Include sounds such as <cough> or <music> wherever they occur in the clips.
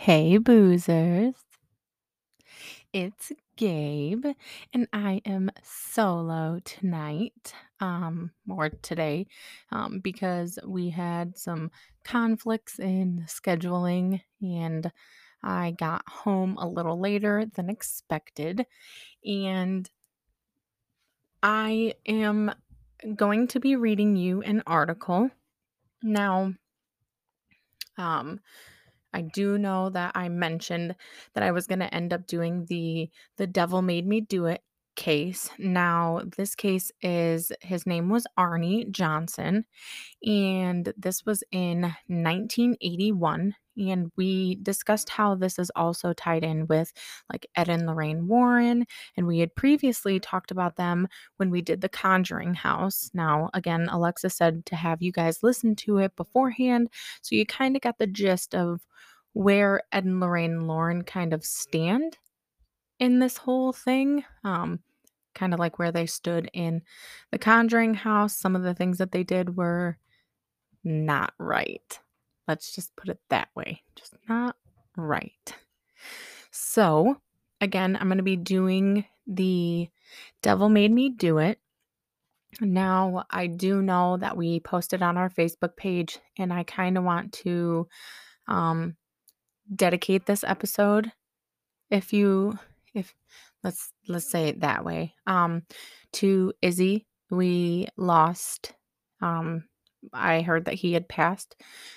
Hey, boozers. It's Gabe, and I am solo tonight, um, or today, um, because we had some conflicts in scheduling and I got home a little later than expected. And I am going to be reading you an article. Now, um, I do know that I mentioned that I was going to end up doing the the devil made me do it case. Now, this case is his name was Arnie Johnson and this was in 1981 and we discussed how this is also tied in with like Ed and Lorraine Warren and we had previously talked about them when we did the Conjuring House. Now, again, Alexa said to have you guys listen to it beforehand so you kind of got the gist of where Ed and Lorraine Warren kind of stand in this whole thing. Um, kind of like where they stood in the Conjuring House. Some of the things that they did were not right. Let's just put it that way. Just not right. So, again, I'm going to be doing the Devil Made Me Do It. Now, I do know that we posted on our Facebook page, and I kind of want to um, dedicate this episode. If you, if let's let's say it that way, um, to Izzy, we lost um I heard that he had passed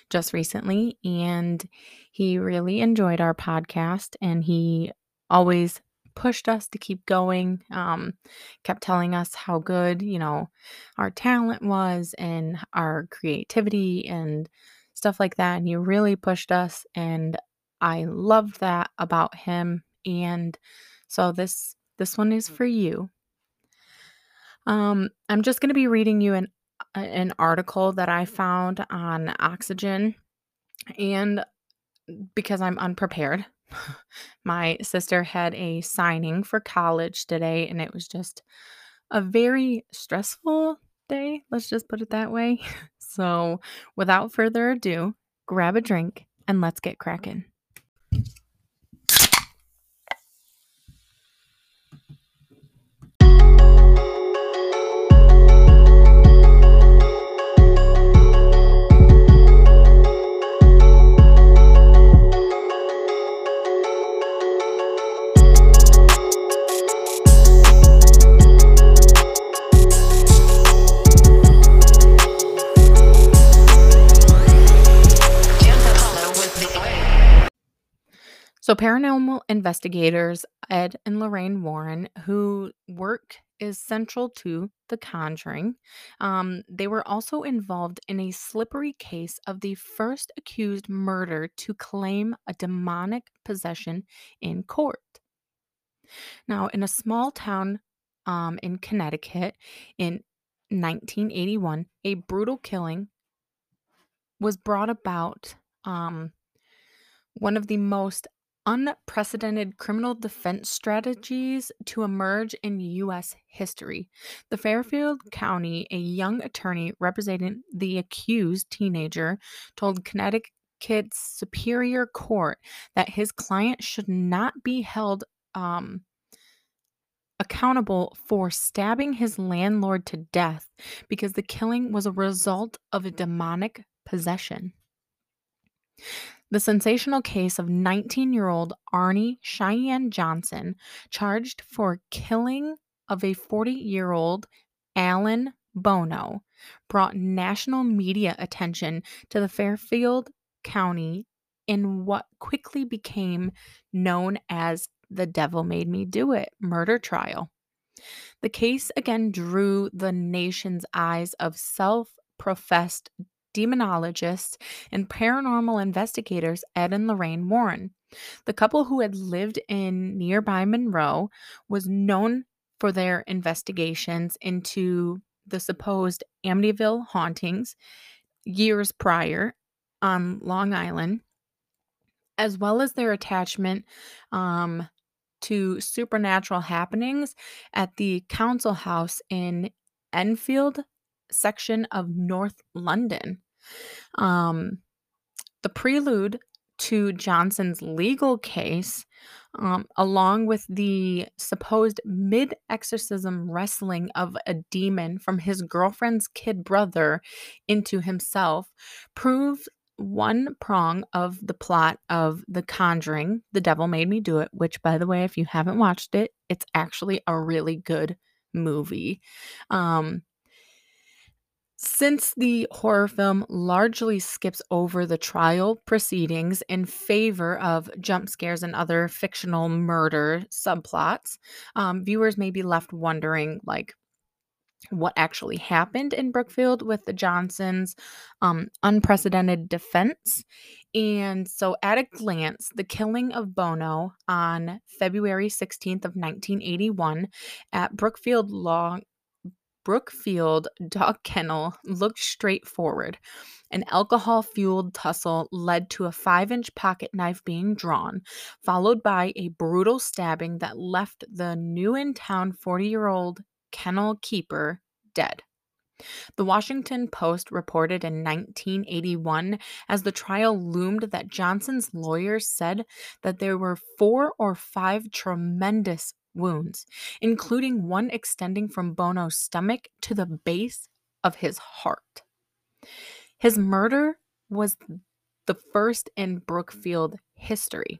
just recently and he really enjoyed our podcast and he always pushed us to keep going um kept telling us how good you know our talent was and our creativity and stuff like that and he really pushed us and i loved that about him and so this this one is for you um i'm just going to be reading you an an article that I found on oxygen and because I'm unprepared. <laughs> My sister had a signing for college today and it was just a very stressful day, let's just put it that way. <laughs> So, without further ado, grab a drink and let's get cracking. So, paranormal investigators Ed and Lorraine Warren, who work is central to The Conjuring, um, they were also involved in a slippery case of the first accused murder to claim a demonic possession in court. Now, in a small town um, in Connecticut in 1981, a brutal killing was brought about. Um, one of the most unprecedented criminal defense strategies to emerge in U.S. history. The Fairfield County, a young attorney representing the accused teenager, told Connecticut's Superior Court that his client should not be held um, accountable for stabbing his landlord to death because the killing was a result of a demonic possession. The sensational case of 19 year old Arnie Cheyenne Johnson, charged for killing of a 40 year old Alan Bono, brought national media attention to the Fairfield County in what quickly became known as the Devil Made Me Do It murder trial. The case again drew the nation's eyes of self professed demonologists, and paranormal investigators Ed and Lorraine Warren. The couple who had lived in nearby Monroe was known for their investigations into the supposed Amityville hauntings years prior on Long Island, as well as their attachment um, to supernatural happenings at the council house in Enfield section of North London. Um, the prelude to Johnson's legal case, um, along with the supposed mid exorcism wrestling of a demon from his girlfriend's kid brother into himself, proves one prong of the plot of The Conjuring, The Devil Made Me Do It, which, by the way, if you haven't watched it, it's actually a really good movie. Um, since the horror film largely skips over the trial proceedings in favor of jump scares and other fictional murder subplots, um, viewers may be left wondering, like, what actually happened in Brookfield with the Johnsons' um, unprecedented defense. And so, at a glance, the killing of Bono on February 16th of 1981 at Brookfield Law Brookfield Dog <laughs> Kennel looked straightforward. An alcohol fueled tussle led to a five inch pocket knife being drawn, followed by a brutal stabbing that left the new in town 40 year old kennel keeper dead. The Washington Post reported in 1981 as the trial loomed that Johnson's lawyers said that there were four or five tremendous wounds, including one extending from Bono's stomach to the base of his heart. His murder was the first in Brookfield history.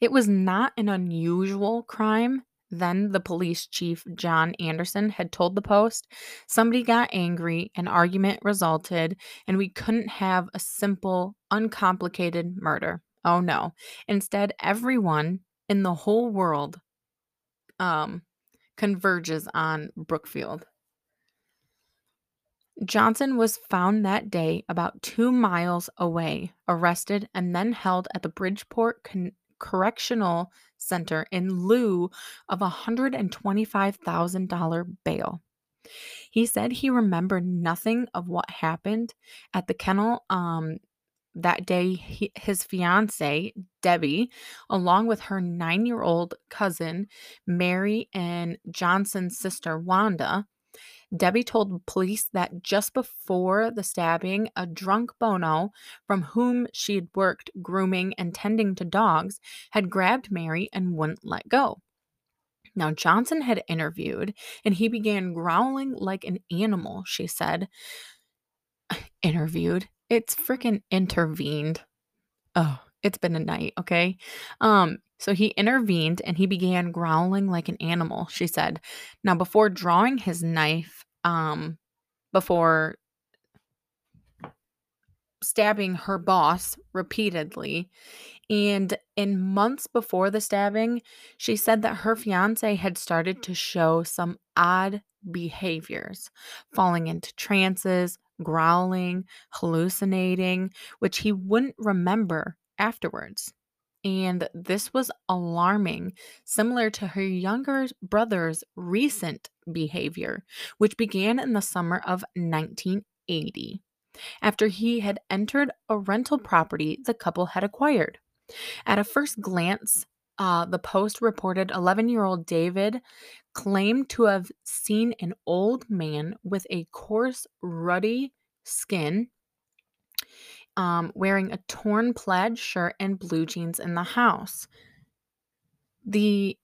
It was not an unusual crime. Then the police chief, John Anderson, had told the Post somebody got angry, an argument resulted, and we couldn't have a simple, uncomplicated murder. Oh no. Instead, everyone in the whole world um, converges on Brookfield. Johnson was found that day about two miles away, arrested, and then held at the Bridgeport Con- Correctional Center in lieu of a $125,000 bail. He said he remembered nothing of what happened at the kennel um, that day he, his fiance debbie along with her nine-year-old cousin mary and johnson's sister wanda debbie told police that just before the stabbing a drunk bono from whom she had worked grooming and tending to dogs had grabbed mary and wouldn't let go now, Johnson had interviewed and he began growling like an animal, she said. <sighs> interviewed. It's freaking intervened. Oh, it's been a night, okay? Um, so he intervened and he began growling like an animal, she said. Now, before drawing his knife, um, before stabbing her boss repeatedly, and in months before the stabbing, she said that her fiance had started to show some odd behaviors, falling into trances, growling, hallucinating, which he wouldn't remember afterwards. And this was alarming, similar to her younger brother's recent behavior, which began in the summer of 1980 after he had entered a rental property the couple had acquired. At a first glance, uh, the Post reported 11 year old David claimed to have seen an old man with a coarse, ruddy skin um, wearing a torn plaid shirt and blue jeans in the house. The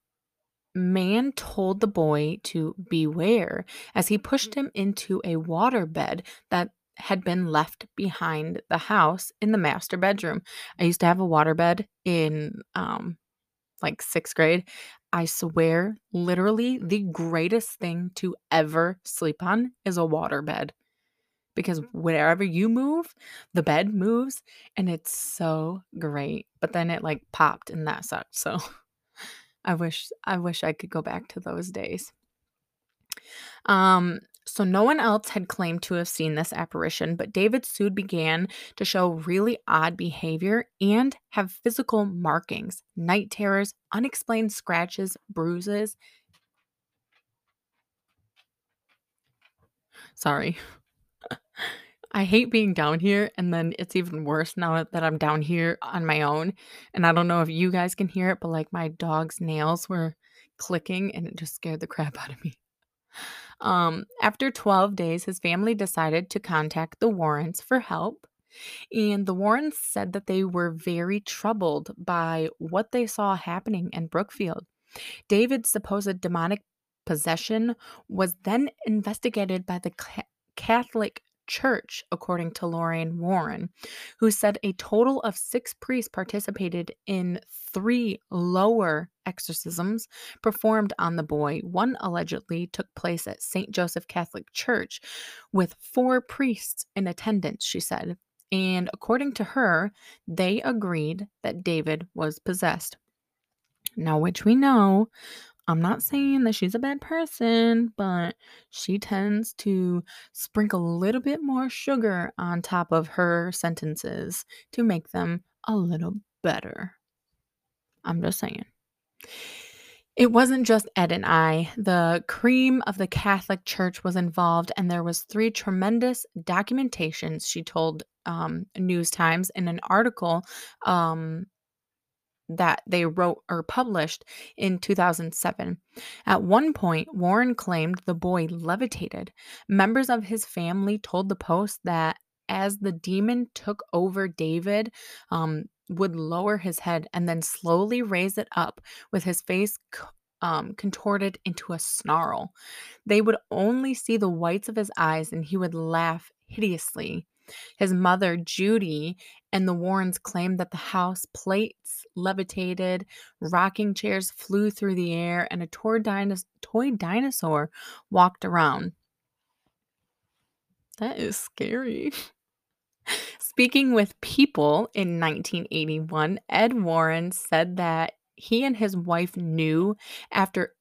man told the boy to beware as he pushed him into a waterbed that had been left behind the house in the master bedroom. I used to have a waterbed in um like 6th grade. I swear, literally the greatest thing to ever sleep on is a waterbed. Because wherever you move, the bed moves and it's so great. But then it like popped and that sucked. So <laughs> I wish I wish I could go back to those days. Um so no one else had claimed to have seen this apparition, but David soon began to show really odd behavior and have physical markings, night terrors, unexplained scratches, bruises. Sorry. <laughs> I hate being down here, and then it's even worse now that I'm down here on my own. And I don't know if you guys can hear it, but like my dog's nails were clicking and it just scared the crap <laughs> out of me. Um, after 12 days, his family decided to contact the Warrens for help. And the Warrens said that they were very troubled by what they saw happening in Brookfield. David's supposed demonic possession was then investigated by the Catholic Church, according to Lorraine Warren, who said a total of six priests participated in three lower exorcisms performed on the boy. One allegedly took place at St. Joseph Catholic Church with four priests in attendance, she said. And according to her, they agreed that David was possessed. Now, which we know, I'm not saying that she's a bad person, but she tends to sprinkle a little bit more sugar on top of her sentences to make them a little better. I'm just saying. It wasn't just Ed and I. The cream of the Catholic Church was involved, and there was three tremendous documentations. She told um, News Times in an article um, that they wrote or published in 2007. At one point, Warren claimed the boy levitated. Members of his family told the Post that as the demon took over David, um, would lower his head and then slowly raise it up with his face um, contorted into a snarl. They would only see the whites of his eyes and he would laugh hideously. His mother, Judy, and the Warrens claimed that the house plates levitated, rocking chairs flew through the air, and a toy, toy dinosaur walked around. That is scary. <laughs> Speaking with People in 1981, Ed Warren said that he and his wife knew after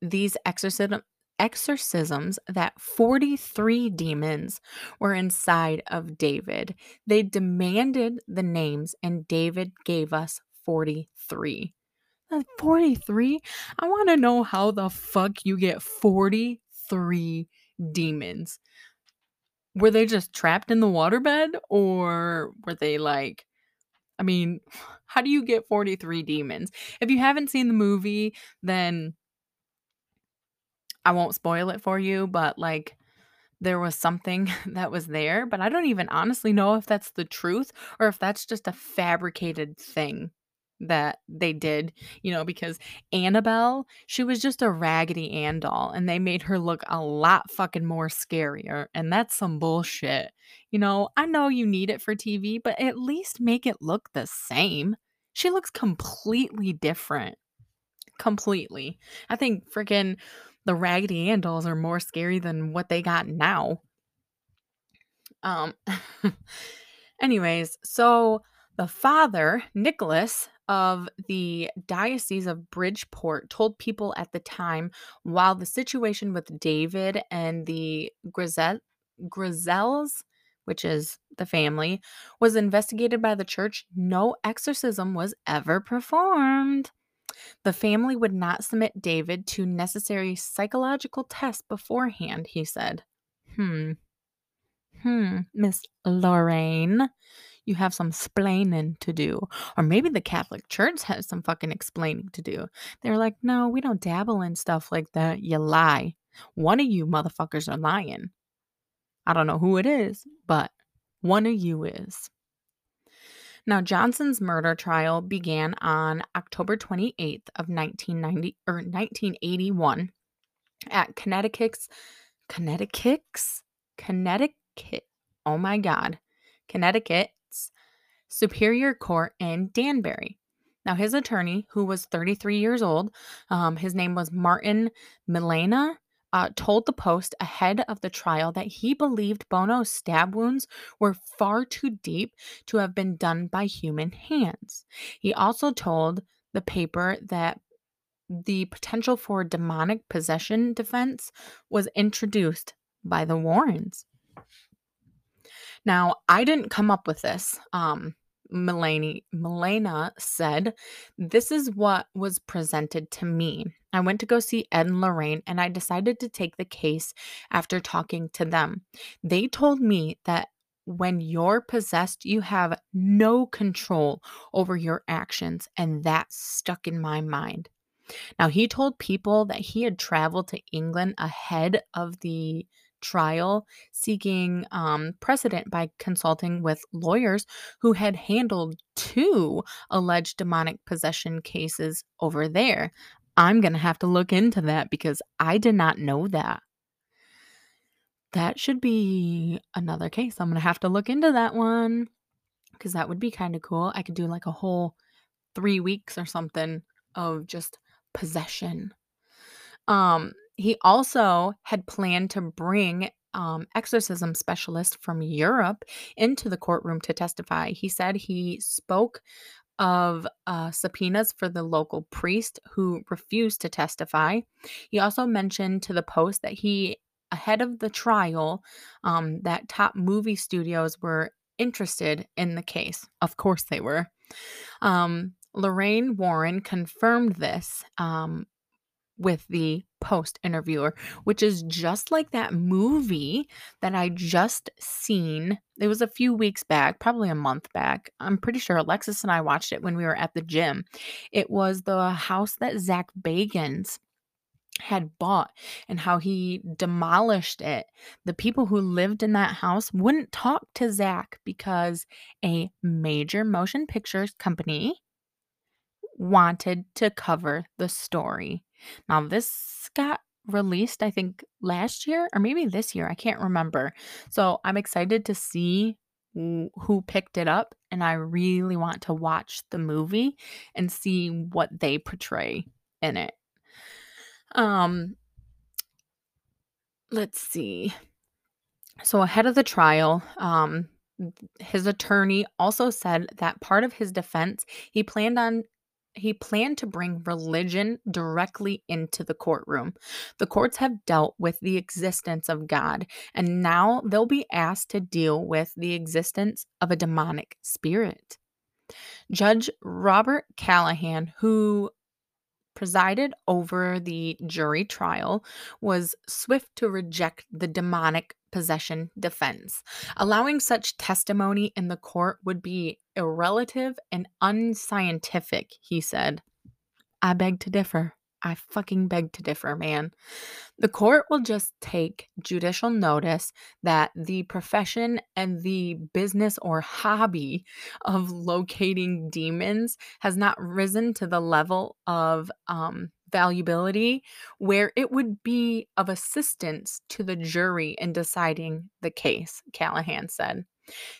these exorcism, exorcisms that 43 demons were inside of David. They demanded the names, and David gave us 43. 43? I want to know how the fuck you get 43 demons. Were they just trapped in the waterbed or were they like I mean, <sighs> how do you get 43 demons? If you haven't seen the movie, then I won't spoil it for you, but like there was something <laughs> that was there, but I don't even honestly know if that's the truth or if that's just a fabricated thing that they did, you know, because Annabelle, she was just a Raggedy Ann doll and they made her look a lot fucking more scarier. And that's some bullshit. You know, I know you need it for TV, but at least make it look the same. She looks completely different. Completely. I think freaking the Raggedy Ann dolls are more scary than what they got now. Um <laughs> anyways, so the father, Nicholas, of the Diocese of Bridgeport told people at the time while the situation with David and the Grizel Grizels, which is the family, was investigated by the church, no exorcism was ever performed. The family would not submit David to necessary psychological tests beforehand, he said. Hmm. Hmm, Miss Lorraine, you have some splaining to do. Or maybe the Catholic Church has some fucking explaining to do. They're like, no, we don't dabble in stuff like that. You lie. One of you motherfuckers are lying. I don't know who it is, but one of you is. Now, Johnson's murder trial began on October 28th of 1990 or 1981 at Connecticut's Connecticut's Connecticut. Oh my God. Connecticut's Superior Court in Danbury. Now, his attorney, who was 33 years old, um, his name was Martin Milena, uh, told the Post ahead of the trial that he believed Bono's stab wounds were far too deep to have been done by human hands. He also told the paper that the potential for demonic possession defense was introduced by the Warrens. Now, I didn't come up with this. Um, Melanie, Milena said, This is what was presented to me. I went to go see Ed and Lorraine, and I decided to take the case after talking to them. They told me that when you're possessed, you have no control over your actions, and that stuck in my mind. Now, he told people that he had traveled to England ahead of the trial, seeking um, precedent by consulting with lawyers who had handled two alleged demonic possession cases over there. I'm going to have to look into that because I did not know that. That should be another case. I'm going to have to look into that one because that would be kind of cool. I could do like a whole three weeks or something of just possession. Um, he also had planned to bring um, exorcism specialist from Europe into the courtroom to testify. He said he spoke of uh, subpoenas for the local priest who refused to testify. He also mentioned to the Post that he, ahead of the trial, um, that top movie studios were interested in the case. Of course, they were. Um, Lorraine Warren confirmed this um, with the Post interviewer, which is just like that movie that I just seen. It was a few weeks back, probably a month back. I'm pretty sure Alexis and I watched it when we were at the gym. It was the house that Zak Bagans had bought and how he demolished it. The people who lived in that house wouldn't talk to Zak because a major motion pictures company wanted to cover the story. Now, this got released, I think, last year or maybe this year. I can't remember. So I'm excited to see who picked it up. And I really want to watch the movie and see what they portray in it. Um, let's see. So ahead of the trial, um, his attorney also said that part of his defense he planned on he planned to bring religion directly into the courtroom. The courts have dealt with the existence of God, and now they'll be asked to deal with the existence of a demonic spirit. Judge Robert Callahan, who presided over the jury trial, was swift to reject the demonic possession defense. Allowing such testimony in the court would be irrelative and unscientific, he said. I beg to differ. I fucking beg to differ, man. The court will just take judicial notice that the profession and the business or hobby of locating demons has not risen to the level of um, valuability where it would be of assistance to the jury in deciding the case, Callahan said.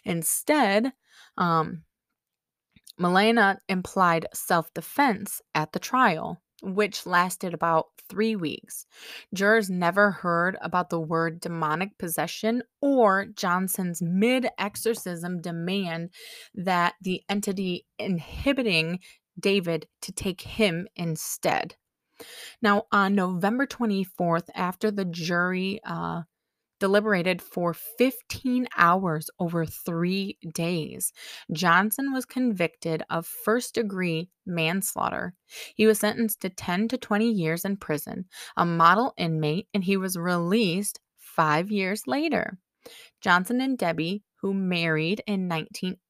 Instead, um, Milena implied self defense at the trial which lasted about three weeks. Jurors never heard about the word demonic possession or Johnson's mid exorcism demand that the entity inhibiting David to take him instead. Now, on November 24th, after the jury uh, deliberated for 15 hours over three days. Johnson was convicted of first degree manslaughter. He was sentenced to 10 to 20 years in prison, a model inmate, and he was released five years later. Johnson and Debbie, who married in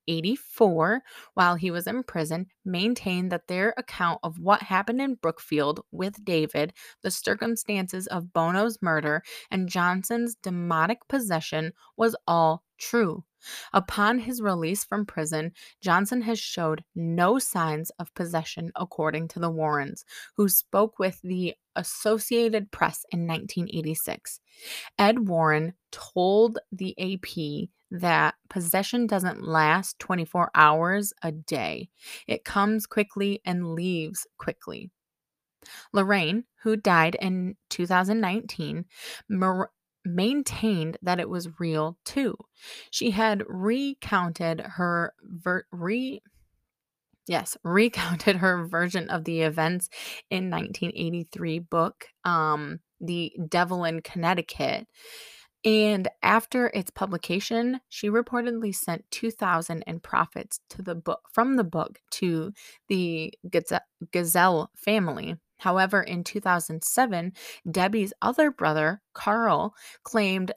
1984 while he was in prison, maintained that their account of what happened in Brookfield with David, the circumstances of Bono's murder, and Johnson's demonic possession was all true. Upon his release from prison, Johnson has showed no signs of possession, according to the Warrens, who spoke with the Associated Press in 1986. Ed Warren told the AP that possession doesn't last 24 hours a day, it comes quickly and leaves quickly. Lorraine, who died in 2019, mar- maintained that it was real too. She had recounted her ver- re yes, recounted her version of the events in 1983 book um The Devil in Connecticut. And after its publication, she reportedly sent 2000 in profits to the book from the book to the Gazelle family. However, in 2007, Debbie's other brother, Carl, claimed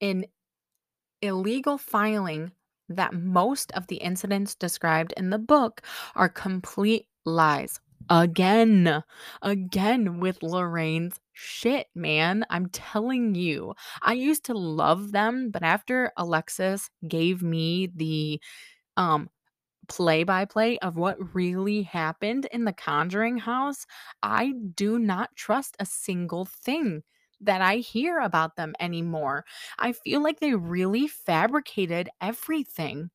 in illegal filing that most of the incidents described in the book are complete lies. Again, again with Lorraine's shit, man. I'm telling you. I used to love them, but after Alexis gave me the um play by play of what really happened in the Conjuring house, I do not trust a single thing that I hear about them anymore. I feel like they really fabricated everything.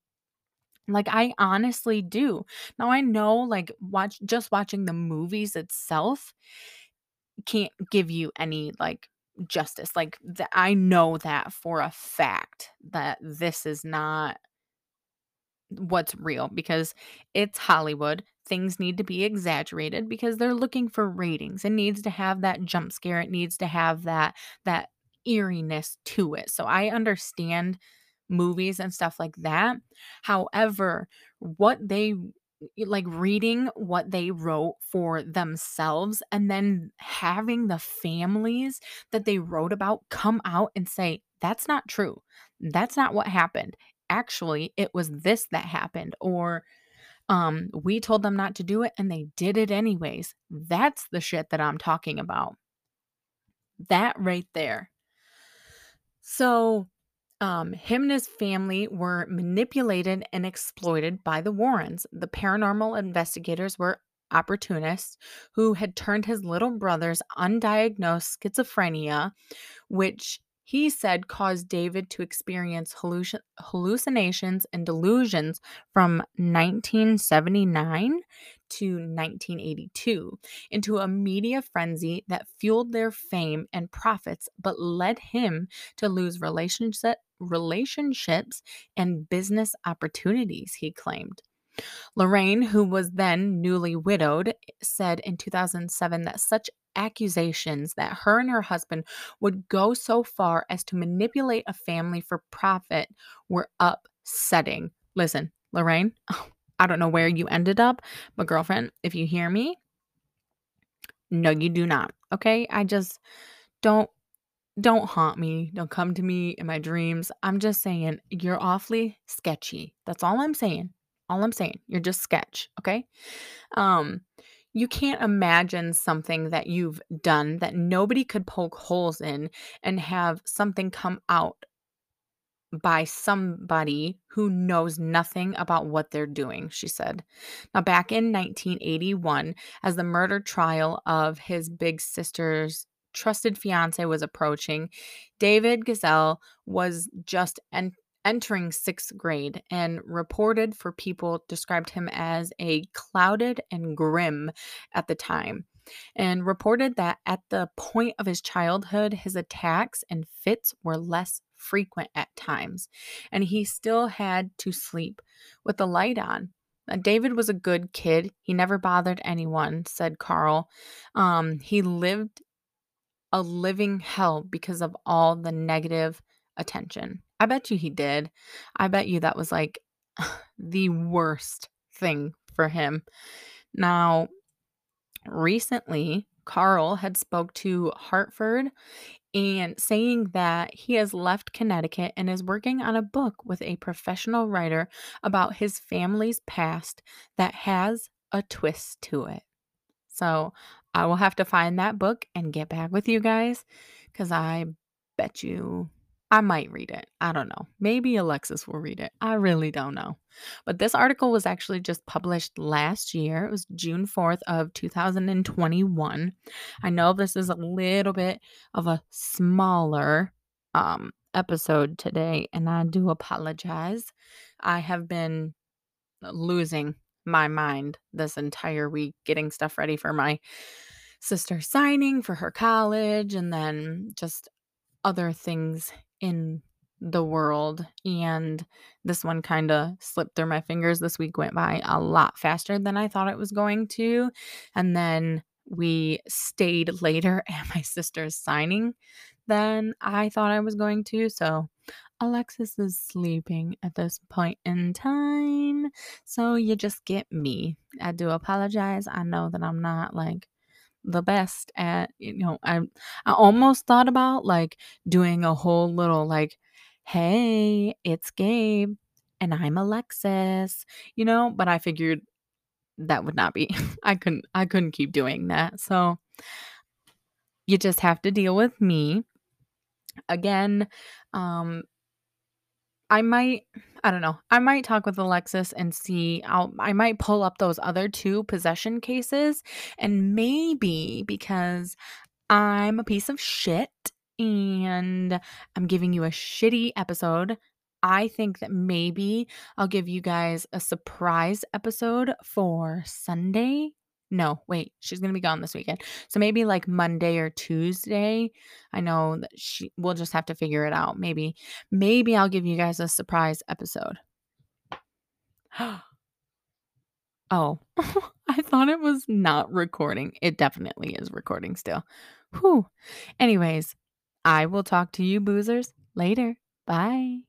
Like I honestly do. Now I know like watch just watching the movies itself can't give you any like justice. Like th- I know that for a fact that this is not what's real because it's Hollywood. Things need to be exaggerated because they're looking for ratings. It needs to have that jump scare. It needs to have that that eeriness to it. So I understand movies and stuff like that. However, what they like reading what they wrote for themselves and then having the families that they wrote about come out and say that's not true. That's not what happened actually it was this that happened or um we told them not to do it and they did it anyways that's the shit that i'm talking about that right there so um him and his family were manipulated and exploited by the warrens. The paranormal investigators were opportunists who had turned his little brother's undiagnosed schizophrenia which he said caused David to experience hallucin- hallucinations and delusions from 1979 to 1982 into a media frenzy that fueled their fame and profits but led him to lose relationship relationships and business opportunities he claimed. Lorraine, who was then newly widowed, said in 2007 that such accusations that her and her husband would go so far as to manipulate a family for profit were upsetting. Listen, Lorraine, <laughs> I don't know where you ended up, but girlfriend, if you hear me, no, you do not. Okay? I just don't don't haunt me. Don't come to me in my dreams. I'm just saying you're awfully sketchy. That's all I'm saying. All I'm saying. You're just sketch, okay? Um you can't imagine something that you've done that nobody could poke holes in and have something come out by somebody who knows nothing about what they're doing, she said. Now, back in 1981, as the murder trial of his big sister's trusted fiance was approaching, David Gazelle was just en- entering sixth grade and reported for people described him as a clouded and grim at the time and reported that at the point of his childhood, his attacks and fits were less frequent at times, and he still had to sleep with the light on. David was a good kid. He never bothered anyone, said Carl. Um, he lived a living hell because of all the negative attention. I bet you he did. I bet you that was like <sighs> the worst thing for him. Now, recently, Carl had spoke to Hartford and saying that he has left Connecticut and is working on a book with a professional writer about his family's past that has a twist to it. So, I will have to find that book and get back with you guys cuz I bet you I might read it. I don't know. Maybe Alexis will read it. I really don't know. But this article was actually just published last year. It was June 4th of 2021. I know this is a little bit of a smaller um episode today and I do apologize. I have been losing my mind this entire week getting stuff ready for my sister signing for her college and then just other things in the world and this one kind of slipped through my fingers. This week went by a lot faster than i thought it was going to and then we stayed later <laughs> at my sister's signing than i thought i was going to so alexis is sleeping at this point in time so you just get me. I do apologize. I know that i'm not like the best at you know i i almost thought about like doing a whole little like hey it's gabe and i'm alexis you know but i figured that would not be <laughs> I couldn't I couldn't keep doing that. So you just have to deal with me. Again, um I might I don't know. I might talk with Alexis and see I'll I might pull up those other 2 possession cases and maybe because I'm a piece of shit and I'm giving you a shitty episode, I think that maybe I'll give you guys a surprise episode for Sunday. No, wait, she's gonna be gone this weekend. So maybe like Monday or Tuesday. I know that she we'll just have to figure it out. Maybe maybe I'll give you guys a surprise episode. <gasps> Oh, <laughs> I thought it was not recording. It definitely is recording still. Whew. Anyways, I will talk to you boozers later. Bye.